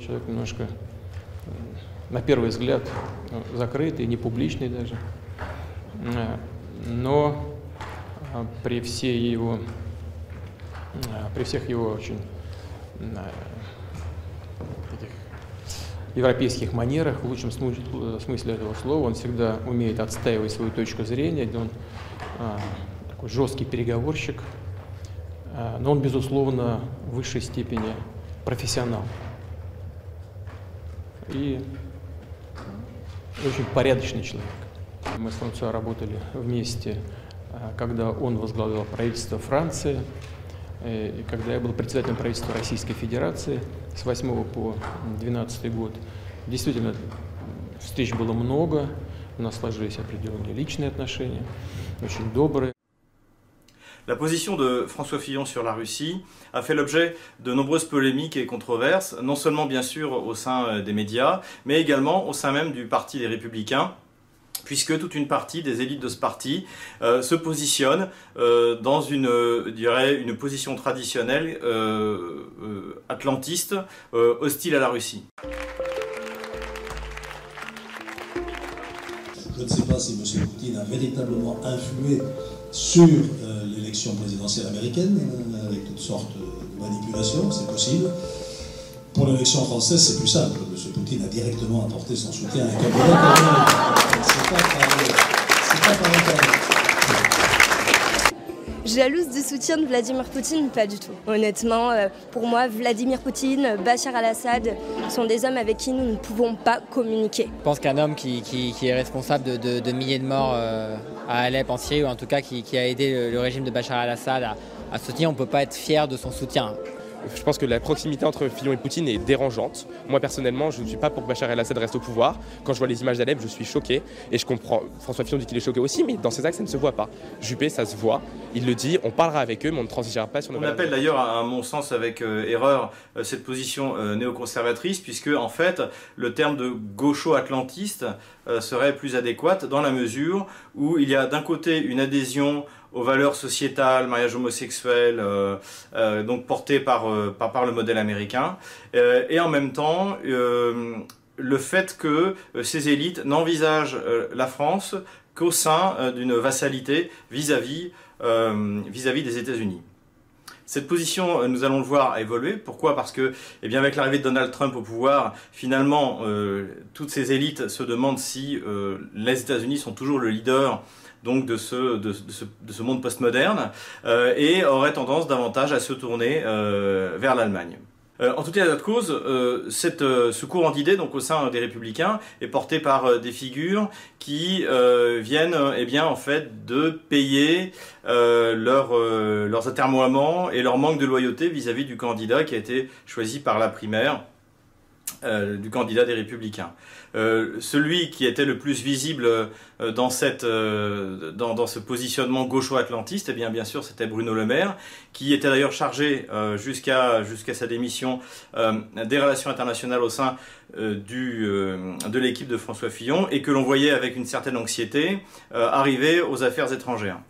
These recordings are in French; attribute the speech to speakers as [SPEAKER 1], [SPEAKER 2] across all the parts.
[SPEAKER 1] Человек немножко, на первый взгляд, закрытый, не публичный даже. Но при, всей его, при всех его очень таких европейских манерах, в лучшем смысле этого слова, он всегда умеет отстаивать свою точку зрения, он такой жесткий переговорщик, но он, безусловно, в высшей степени профессионал. И очень порядочный человек. Мы с Франсуа работали вместе, когда он возглавлял правительство Франции, и когда я был председателем правительства Российской Федерации с 8 по 12 год. Действительно, встреч было много, у нас сложились определенные личные отношения, очень добрые.
[SPEAKER 2] La position de François Fillon sur la Russie a fait l'objet de nombreuses polémiques et controverses, non seulement bien sûr au sein euh, des médias, mais également au sein même du Parti des Républicains, puisque toute une partie des élites de ce parti euh, se positionne euh, dans une, position traditionnelle atlantiste, hostile à la Russie.
[SPEAKER 3] Je ne sais pas si M. Poutine a véritablement influé sur euh, l'élection présidentielle américaine, euh, avec toutes sortes de manipulations, c'est possible. Pour l'élection française, c'est plus simple. M. Poutine a directement apporté son soutien à un candidat. C'est pas par, pas
[SPEAKER 4] Jalouse du soutien de Vladimir Poutine Pas du tout. Honnêtement, euh, pour moi, Vladimir Poutine, Bachar al-Assad sont des hommes avec qui nous ne pouvons pas communiquer.
[SPEAKER 5] Je pense qu'un homme qui, est responsable de, milliers de morts euh, à Alep en Syrie, ou en tout cas qui, a aidé le, régime de Bachar al-Assad à, à soutenir, on ne peut pas être fier de son soutien.
[SPEAKER 6] Je pense que la proximité entre Fillon et Poutine est dérangeante. Moi personnellement, je ne suis pas pour que Bachar el-Assad reste au pouvoir. Quand je vois les images d'Alep, je suis choqué. Et je comprends, François Fillon dit qu'il est choqué aussi, mais dans ses actes, ça ne se voit pas. Juppé, ça se voit. Il le dit, on parlera avec eux, mais on ne transigera pas sur nos
[SPEAKER 2] On appelle d'ailleurs, à mon sens, avec euh, erreur, euh, cette position euh, néoconservatrice, puisque en fait, le terme de gaucho-atlantiste serait plus adéquat dans la mesure où il y a d'un côté une adhésion aux valeurs sociétales, mariage homosexuel, euh, euh, donc porté par, euh, par, par, le modèle américain, et en même temps le fait que ces élites n'envisagent la France qu'au sein d'une vassalité vis-à-vis vis-à-vis des États-Unis. Cette position, nous allons le voir, a évolué. Pourquoi? Parce que, eh bien, avec l'arrivée de Donald Trump au pouvoir, finalement, toutes ces élites se demandent si les États-Unis sont toujours le leader donc de ce, de, ce, de ce, monde postmoderne euh, et aurait tendance davantage à se tourner euh, vers l'Allemagne. Euh, en tout cas, de cause, cette, ce courant d'idées, donc au sein des Républicains, est porté par des figures qui viennent, eh bien, en fait, de payer leur, leurs atermoiements et leur manque de loyauté vis-à-vis -vis du candidat qui a été choisi par la primaire euh, du candidat des Républicains. Euh, celui qui était le plus visible euh, dans, cette, dans, ce positionnement gaucho-atlantiste, eh bien, bien sûr, c'était Bruno Le Maire, qui était d'ailleurs chargé jusqu'à sa démission des relations internationales au sein du, de l'équipe de François Fillon et que l'on voyait avec une certaine anxiété arriver aux affaires étrangères.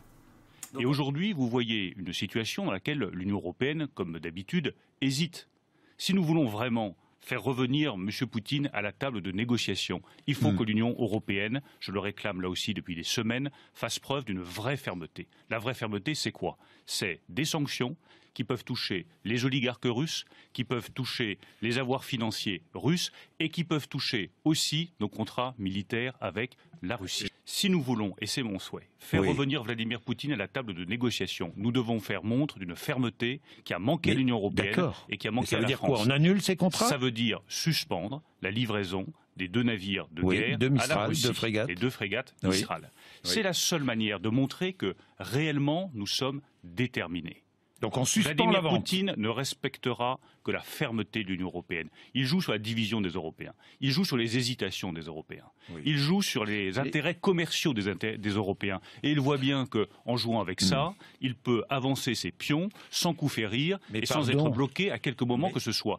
[SPEAKER 7] Et aujourd'hui, vous voyez une situation dans laquelle l'Union européenne, comme d'habitude, hésite. Si nous voulons vraiment faire revenir M. Poutine à la table de négociation. Il faut hmm. que l'Union européenne, je le réclame là aussi depuis des semaines, fasse preuve d'une vraie fermeté. La vraie fermeté, c'est quoi? C'est des sanctions qui peuvent toucher les oligarques russes, qui peuvent toucher les avoirs financiers russes et qui peuvent toucher aussi nos contrats militaires avec la Russie. Si nous voulons, et c'est mon souhait, faire revenir Vladimir Poutine à la table de négociation, nous devons faire montre d'une fermeté qui a manqué à l'Union européenne et qui a manqué à la
[SPEAKER 8] dire
[SPEAKER 7] France.
[SPEAKER 8] Quoi, on annule ces contrats?
[SPEAKER 7] Ça veut dire suspendre la livraison des deux navires de guerre à la Russie,
[SPEAKER 8] frégates.
[SPEAKER 7] les deux frégates Mistral. C'est la seule manière de montrer que réellement nous sommes déterminés.
[SPEAKER 8] Donc on suspend
[SPEAKER 7] Vladimir Poutine ne respectera que la fermeté de l'Union européenne. Il joue sur la division des Européens. Il joue sur les hésitations des Européens. Il joue sur les intérêts commerciaux des, des, Européens. Et il voit bien qu'en jouant avec ça, hmm. il peut avancer ses pions sans coup férir et sans être bloqué à quelque moment que ce soit.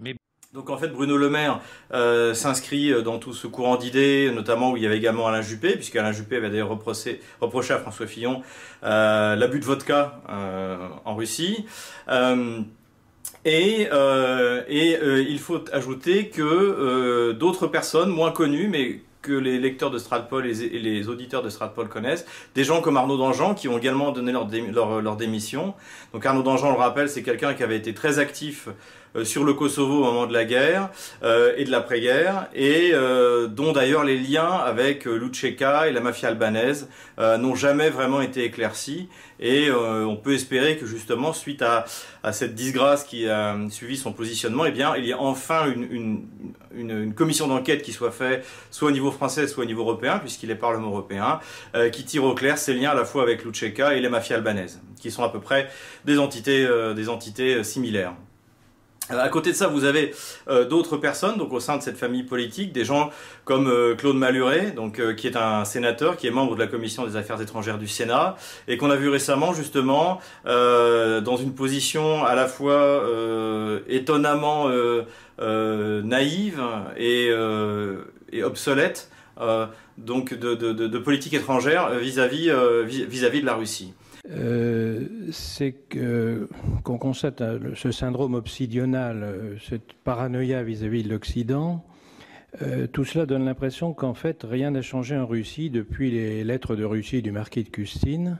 [SPEAKER 2] Donc en fait, Bruno Le Maire euh, s'inscrit euh, dans tout ce courant d'idées, notamment où il y avait également Alain Juppé, puisque Alain Juppé avait d'ailleurs reproché, à François Fillon euh, l'abus de vodka en Russie. Et, il faut ajouter que d'autres personnes moins connues, mais que les lecteurs de Stratpol et les auditeurs de Stratpol connaissent. Des gens comme Arnaud Dangean qui ont également donné leur, leur, démission. Donc Arnaud Dangean, on le rappelle, c'est quelqu'un qui avait été très actif sur le Kosovo au moment de la guerre euh, et de l'après-guerre, et euh, dont d'ailleurs les liens avec Lucheka et la mafia albanaise n'ont jamais vraiment été éclaircis. Et on peut espérer que justement, suite à, à, cette disgrâce qui a suivi son positionnement, eh bien, il y a enfin une, une, une, une commission d'enquête qui soit faite, soit au niveau français, soit au niveau européen, puisqu'il est Parlement européen, qui tire au clair ses liens à la fois avec Lucheka et les mafias albanaises, qui sont à peu près des entités, des entités similaires. Euh, à côté de ça, vous avez euh, d'autres personnes, donc au sein de cette famille politique, des gens comme euh, Claude Maluret, donc qui est un sénateur, qui est membre de la commission des affaires étrangères du Sénat, et qu'on a vu récemment justement dans une position à la fois étonnamment naïve et, obsolète, donc de, politique étrangère vis-à-vis vis-à-vis de la Russie.
[SPEAKER 8] Euh, c'est qu'on constate euh, ce syndrome obsidional, euh, cette paranoïa vis-à-vis de l'Occident. tout cela donne l'impression qu'en fait rien n'a changé en Russie depuis les lettres de Russie du marquis de Custine.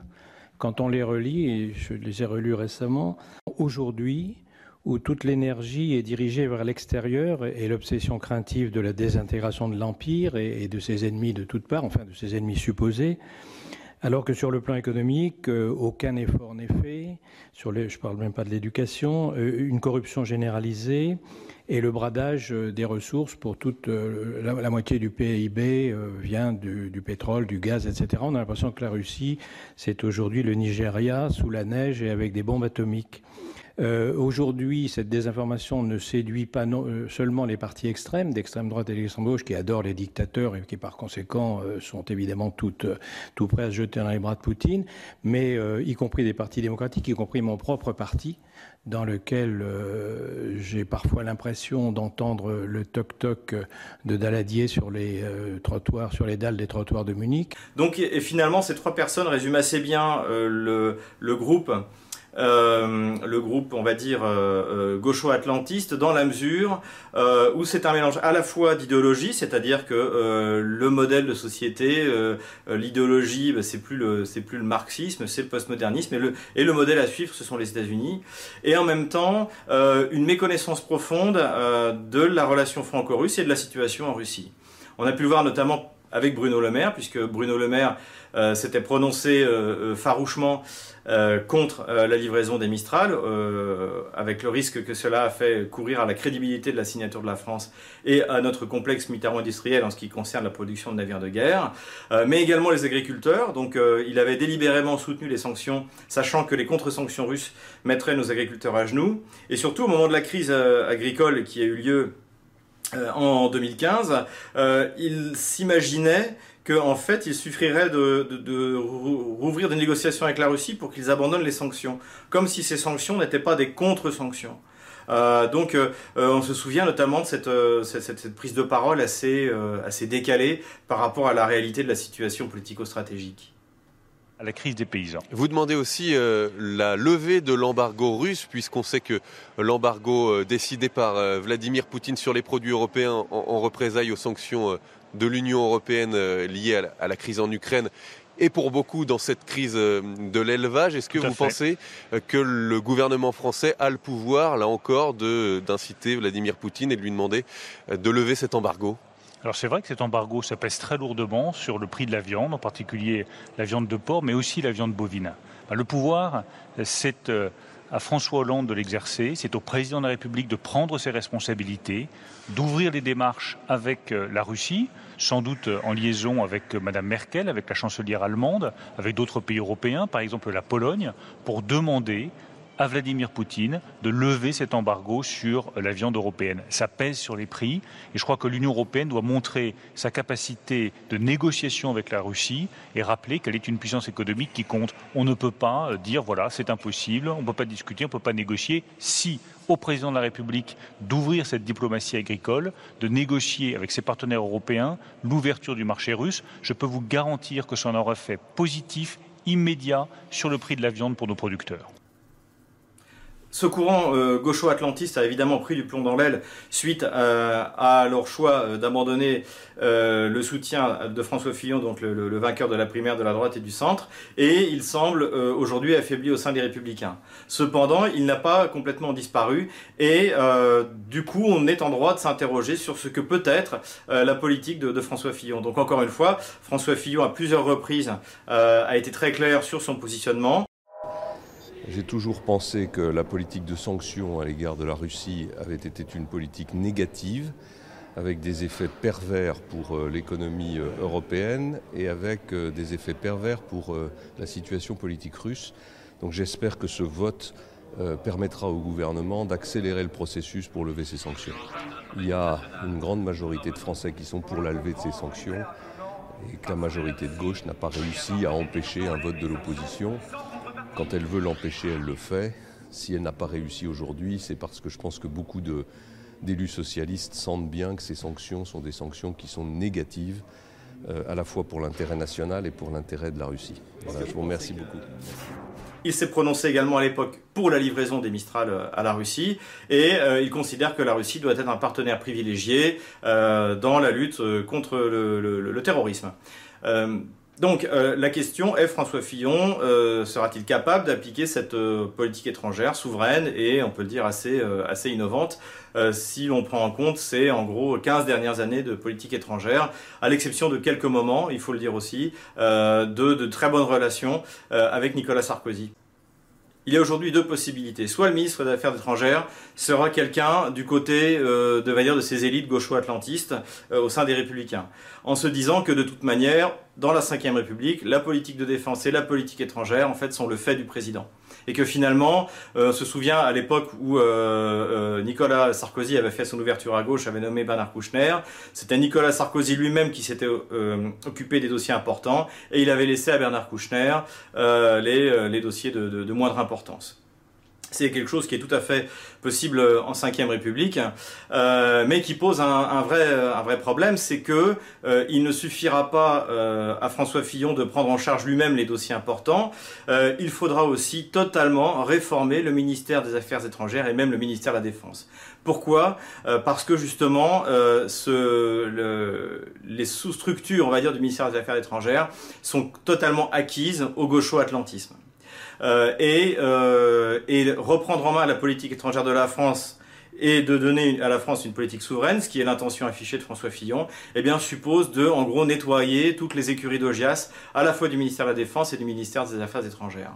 [SPEAKER 8] Quand on les relit, et je les ai relus récemment, aujourd'hui, où toute l'énergie est dirigée vers l'extérieur et l'obsession craintive de la désintégration de l'Empire et de ses ennemis de toutes parts, enfin de ses ennemis supposés, alors que sur le plan économique, euh, aucun effort n'est fait. Sur je ne parle même pas de l'éducation, euh, une corruption généralisée et le bradage euh, des ressources pour toute la, moitié du PIB vient du, pétrole, du gaz, etc. On a l'impression que la Russie, c'est aujourd'hui le Nigeria sous la neige et avec des bombes atomiques. Euh, aujourd'hui, cette désinformation ne séduit pas euh, seulement les partis extrêmes, d'extrême droite et d'extrême gauche, qui adorent les dictateurs et qui, par conséquent, euh, sont évidemment tout prêts à se jeter dans les bras de Poutine, mais y compris des partis démocratiques, y compris mon propre parti, dans lequel j'ai parfois l'impression d'entendre le toc-toc de Daladier sur les trottoirs, sur les dalles des trottoirs de Munich.
[SPEAKER 2] Donc, finalement, ces trois personnes résument assez bien le groupe euh, le groupe, on va dire, euh, euh, gaucho-atlantiste, dans la mesure où c'est un mélange à la fois d'idéologie, c'est-à-dire que le modèle de société, l'idéologie, bah, c'est plus le c'est plus le marxisme, c'est le postmodernisme, et le et le modèle à suivre, ce sont les États-Unis, et en même temps une méconnaissance profonde de la relation franco-russe et de la situation en Russie. On a pu le voir notamment avec Bruno Le Maire, puisque Bruno Le Maire s'était prononcé farouchement euh, contre euh, la livraison des Mistral, euh, avec le risque que cela a fait courir à la crédibilité de la signature de la France et à notre complexe militaro-industriel en ce qui concerne la production de navires de guerre, mais également les agriculteurs. Donc il avait délibérément soutenu les sanctions, sachant que les contre-sanctions russes mettraient nos agriculteurs à genoux. Et surtout au moment de la crise agricole qui a eu lieu en 2015, il s'imaginait qu'en fait, il suffirait de, rouvrir des négociations avec la Russie pour qu'ils abandonnent les sanctions, comme si ces sanctions n'étaient pas des contre-sanctions. Euh, donc, euh, euh, on se souvient notamment de cette, prise de parole assez, assez décalée par rapport à la réalité de la situation politico-stratégique
[SPEAKER 7] à la crise des paysans.
[SPEAKER 9] Vous demandez aussi la levée de l'embargo russe, puisqu'on sait que l'embargo décidé par Vladimir Poutine sur les produits européens en représailles aux sanctions de l'Union européenne euh, liée à la, crise en Ukraine et pour beaucoup dans cette crise euh, de l'élevage. Est-ce que vous pensez euh, que le gouvernement français a le pouvoir, là encore, d'inciter Vladimir Poutine et de lui demander de lever cet embargo?
[SPEAKER 7] Alors c'est vrai que cet embargo, ça pèse très lourdement sur le prix de la viande, en particulier la viande de porc, mais aussi la viande bovine. Le pouvoir, c'est à François Hollande de l'exercer, c'est au président de la République de prendre ses responsabilités, d'ouvrir des démarches avec euh, la Russie, sans doute euh, en liaison avec euh, Mme Merkel, avec la chancelière allemande, avec d'autres pays européens, par exemple la Pologne, pour demander à Vladimir Poutine de lever cet embargo sur la viande européenne. Ça pèse sur les prix et je crois que l'Union européenne doit montrer sa capacité de négociation avec la Russie et rappeler qu'elle est une puissance économique qui compte. On ne peut pas euh, dire voilà, c'est impossible, on ne peut pas discuter, on ne peut pas négocier si au président de la République d'ouvrir cette diplomatie agricole, de négocier avec ses partenaires européens l'ouverture du marché russe. Je peux vous garantir que ça en aura fait positif immédiat sur le prix de la viande pour nos producteurs.
[SPEAKER 2] Ce courant euh, gaucho-atlantiste a évidemment pris du plomb dans l'aile suite euh, à, leur choix euh, d'abandonner le soutien de François Fillon, donc le, vainqueur de la primaire de la droite et du centre, et il semble aujourd'hui affaibli au sein des Républicains. Cependant, il n'a pas complètement disparu, et du coup, on est en droit de s'interroger sur ce que peut être la politique de, de, François Fillon. Donc encore une fois, François Fillon à plusieurs reprises a été très clair sur son positionnement.
[SPEAKER 10] J'ai toujours pensé que la politique de sanctions à l'égard de la Russie avait été une politique négative, avec des effets pervers pour euh, l'économie euh, européenne et avec euh, des effets pervers pour la situation politique russe. Donc j'espère que ce vote permettra au gouvernement d'accélérer le processus pour lever ces sanctions. Il y a une grande majorité de Français qui sont pour la levée de ces sanctions et que la majorité de gauche n'a pas réussi à empêcher un vote de l'opposition. Quand elle veut l'empêcher, elle le fait. Si elle n'a pas réussi aujourd'hui, c'est parce que je pense que beaucoup d'élus socialistes sentent bien que ces sanctions sont des sanctions qui sont négatives, euh, à la fois pour l'intérêt national et pour l'intérêt de la Russie. je vous remercie beaucoup.
[SPEAKER 2] Il s'est prononcé également à l'époque pour la livraison des Mistral euh, à la Russie et euh, il considère que la Russie doit être un partenaire privilégié dans la lutte contre le terrorisme. Donc euh, la question est, François Fillon euh, sera-t-il capable d'appliquer cette euh, politique étrangère souveraine et on peut le dire assez, assez innovante si l'on prend en compte ces en gros 15 dernières années de politique étrangère, à l'exception de quelques moments, il faut le dire aussi, de, de très bonnes relations avec Nicolas Sarkozy? Il y a aujourd'hui deux possibilités. Soit le ministre des Affaires étrangères sera quelqu'un du côté euh, de, de ces élites gaucho-atlantistes euh, au sein des Républicains, en se disant que de toute manière, dans la Ve République, la politique de défense et la politique étrangère, en fait, sont le fait du président et que finalement, euh, on se souvient à l'époque où euh, euh, Nicolas Sarkozy avait fait son ouverture à gauche, avait nommé Bernard Kouchner, c'était Nicolas Sarkozy lui-même qui s'était occupé des dossiers importants et il avait laissé à Bernard Kouchner les, dossiers de moindre importance. C'est quelque chose qui est tout à fait possible en Ve République, euh, mais qui pose un, vrai, problème, c'est que euh, il ne suffira pas euh, à François Fillon de prendre en charge lui-même les dossiers importants. il faudra aussi totalement réformer le ministère des Affaires étrangères et même le ministère de la Défense. Pourquoi? Parce que justement, les sous-structures, on va dire, du ministère des Affaires étrangères sont totalement acquises au gaucho-atlantisme. Euh, et, euh, et reprendre en main la politique étrangère de la France et de donner à la France une politique souveraine, ce qui est l'intention affichée de François Fillon, eh bien, suppose de, en gros, nettoyer toutes les écuries d'Ogias, à la fois du ministère de la Défense et du ministère des Affaires étrangères.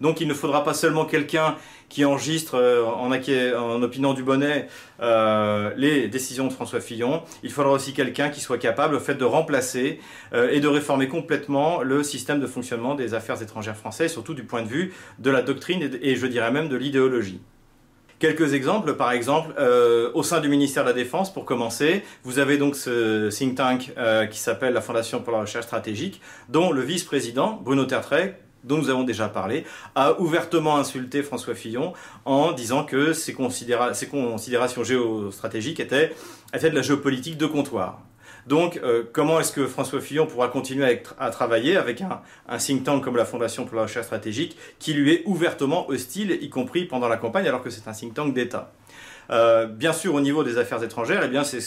[SPEAKER 2] Donc il ne faudra pas seulement quelqu'un qui enregistre euh, en, opinant du bonnet euh, les décisions de François Fillon, il faudra aussi quelqu'un qui soit capable au fait de remplacer euh, et de réformer complètement le système de fonctionnement des affaires étrangères françaises, surtout du point de vue de la doctrine et, je dirais même de l'idéologie. Quelques exemples, par exemple, au sein du ministère de la Défense, pour commencer, vous avez donc ce think tank qui s'appelle la Fondation pour la recherche stratégique, dont le vice-président, Bruno Tertrais, dont nous avons déjà parlé, a ouvertement insulté François Fillon en disant que ses, considérations géostratégiques étaient, de la géopolitique de comptoir. Donc, euh, comment est-ce que François Fillon pourra continuer à, travailler avec un, think tank comme la Fondation pour la recherche stratégique qui lui est ouvertement hostile, y compris pendant la campagne, alors que c'est un think tank d'État? Euh, bien sûr, au niveau des affaires étrangères, eh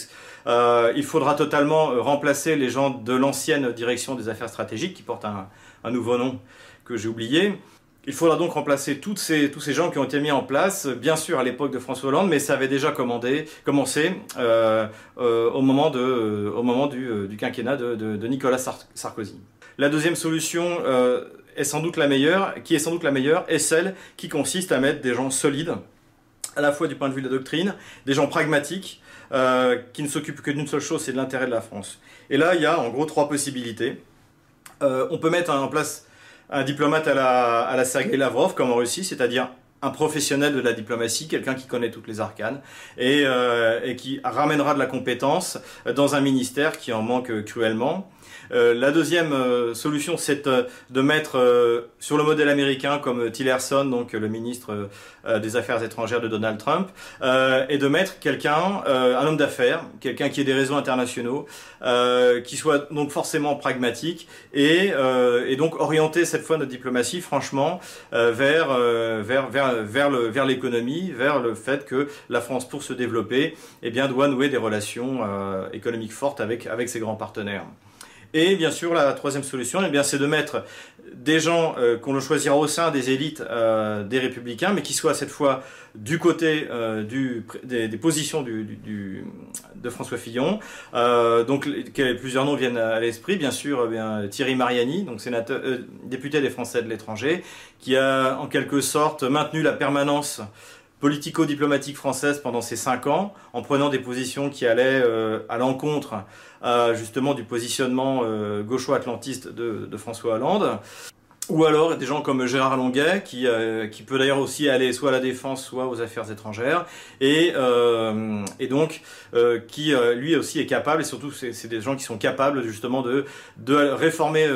[SPEAKER 2] euh, il faudra totalement remplacer les gens de l'ancienne direction des affaires stratégiques, qui porte un nouveau nom, que j'ai oublié. Il faudra donc remplacer toutes ces, tous ces gens qui ont été mis en place, bien sûr à l'époque de François Hollande, mais ça avait déjà commandé, commencé euh, euh, au moment, de, au moment du, euh, du quinquennat de, de, Nicolas Sarkozy. La deuxième solution est sans doute la meilleure, qui est sans doute la meilleure, est celle qui consiste à mettre des gens solides, à la fois du point de vue de la doctrine, des gens pragmatiques, qui ne s'occupent que d'une seule chose, c'est de l'intérêt de la France. Et là, il y a en gros trois possibilités. on peut mettre en place un diplomate à la, à la Sergei Lavrov, comme en Russie, c'est-à-dire un professionnel de la diplomatie, quelqu'un qui connaît toutes les arcanes et, euh, et, qui ramènera de la compétence dans un ministère qui en manque cruellement. Euh, la deuxième euh, solution, c'est euh, de mettre sur le modèle américain comme Tillerson, donc le ministre des Affaires étrangères de Donald Trump, et de mettre quelqu'un, un homme d'affaires, quelqu'un qui ait des réseaux internationaux, qui soit donc forcément pragmatique et, et donc orienter cette fois notre diplomatie, franchement, vers, vers, vers vers, l'économie, vers le fait que la France, pour se développer, eh doit nouer des relations économiques fortes avec ses grands partenaires. Et bien sûr, la troisième solution, eh bien, c'est de mettre des gens euh, qu'on le choisira au sein des élites euh, des républicains, mais qui soient cette fois du côté euh, du, des, positions du, du, de François Fillon. donc plusieurs noms viennent à l'esprit, bien sûr, eh bien, Thierry Mariani, donc sénateur, député des Français de l'étranger, qui a en quelque sorte maintenu la permanence politico-diplomatique française pendant ces cinq ans, en prenant des positions qui allaient euh, à l'encontre euh, justement du positionnement euh, gaucho-atlantiste de, de, François Hollande. Ou alors des gens comme Gérard Longuet, qui, euh, qui peut d'ailleurs aussi aller soit à la défense, soit aux affaires étrangères, et, euh, donc euh, qui lui aussi est capable, et surtout c'est des gens qui sont capables justement de, réformer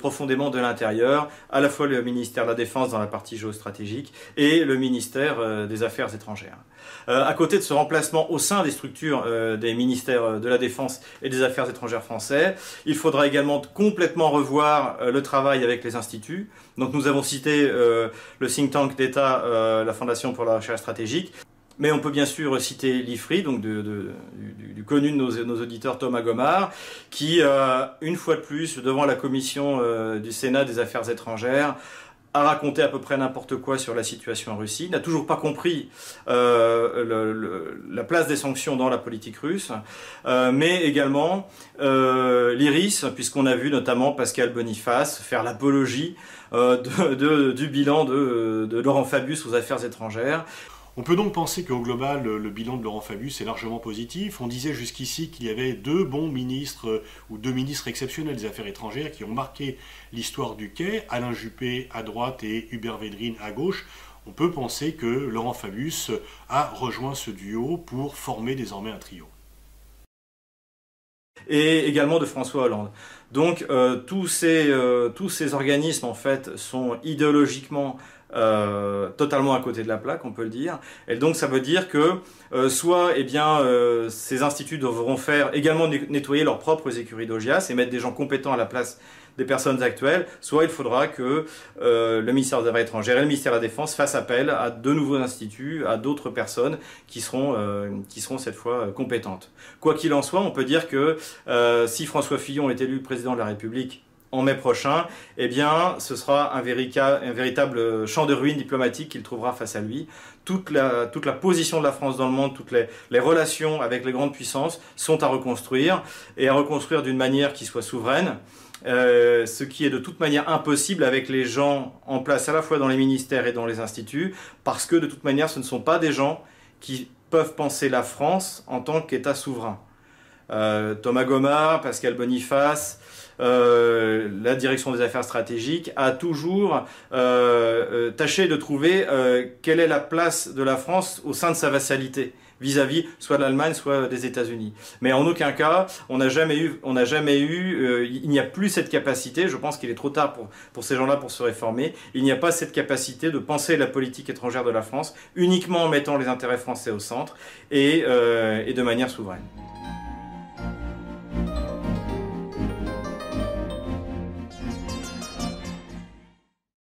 [SPEAKER 2] profondément de l'intérieur, à la fois le ministère de la Défense dans la partie géostratégique et le ministère des Affaires étrangères. À côté de ce remplacement au sein des structures des ministères de la Défense et des Affaires étrangères français, il faudra également complètement revoir le travail avec les instituts, donc nous avons cité euh, le think tank d'État, euh, la Fondation pour la recherche stratégique. Mais on peut bien sûr citer l'IFRI, donc du, connu de nos, auditeurs Thomas Gomard, qui, euh, une fois de plus, devant la commission du Sénat des Affaires étrangères, a raconté à peu près n'importe quoi sur la situation en Russie, n'a toujours pas compris euh, la place des sanctions dans la politique russe, euh, mais également euh, l'IRIS, puisqu'on a vu notamment Pascal Boniface faire l'apologie du bilan de, de Laurent Fabius aux affaires étrangères.
[SPEAKER 11] On peut donc penser qu'au global, le bilan de Laurent Fabius est largement positif. On disait jusqu'ici qu'il y avait deux bons ministres euh, ou deux ministres exceptionnels des Affaires étrangères qui ont marqué l'histoire du quai, Alain Juppé à droite et Hubert Védrine à gauche. On peut penser que Laurent Fabius a rejoint ce duo pour former désormais un trio.
[SPEAKER 2] Et également de François Hollande. Donc euh, tous, ces, euh, tous ces organismes en fait sont idéologiquement euh, totalement à côté de la plaque, on peut le dire. Et donc ça veut dire que euh, soit eh bien, euh, ces instituts devront faire également nettoyer leurs propres écuries d'OGIAS et mettre des gens compétents à la place des personnes actuelles, soit il faudra que le ministère des Affaires étrangères et le ministère de la Défense fassent appel à de nouveaux instituts, à d'autres personnes qui seront, qui seront cette fois compétentes. Quoi qu'il en soit, on peut dire que si François Fillon est élu président de la République en mai prochain, eh bien, ce sera un, véritable champ de ruines diplomatique qu'il trouvera face à lui. Toute la, position de la France dans le monde, toutes les, les relations avec les grandes puissances sont à reconstruire et à reconstruire d'une manière qui soit souveraine. Euh, ce qui est de toute manière impossible avec les gens en place à la fois dans les ministères et dans les instituts, parce que de toute manière, ce ne sont pas des gens qui peuvent penser la France en tant qu'État souverain. Euh, Thomas Gomard, Pascal Boniface, euh, la direction des affaires stratégiques a toujours euh, tâché de trouver quelle est la place de la France au sein de sa vassalité vis-à-vis soit de l'Allemagne, soit des États-Unis. Mais en aucun cas, on n'a jamais eu, on n'a jamais eu, il n'y a plus cette capacité. Je pense qu'il est trop tard pour ces gens-là pour se réformer. Il n'y a pas cette capacité de penser la politique étrangère de la France uniquement en mettant les intérêts français au centre et de manière souveraine.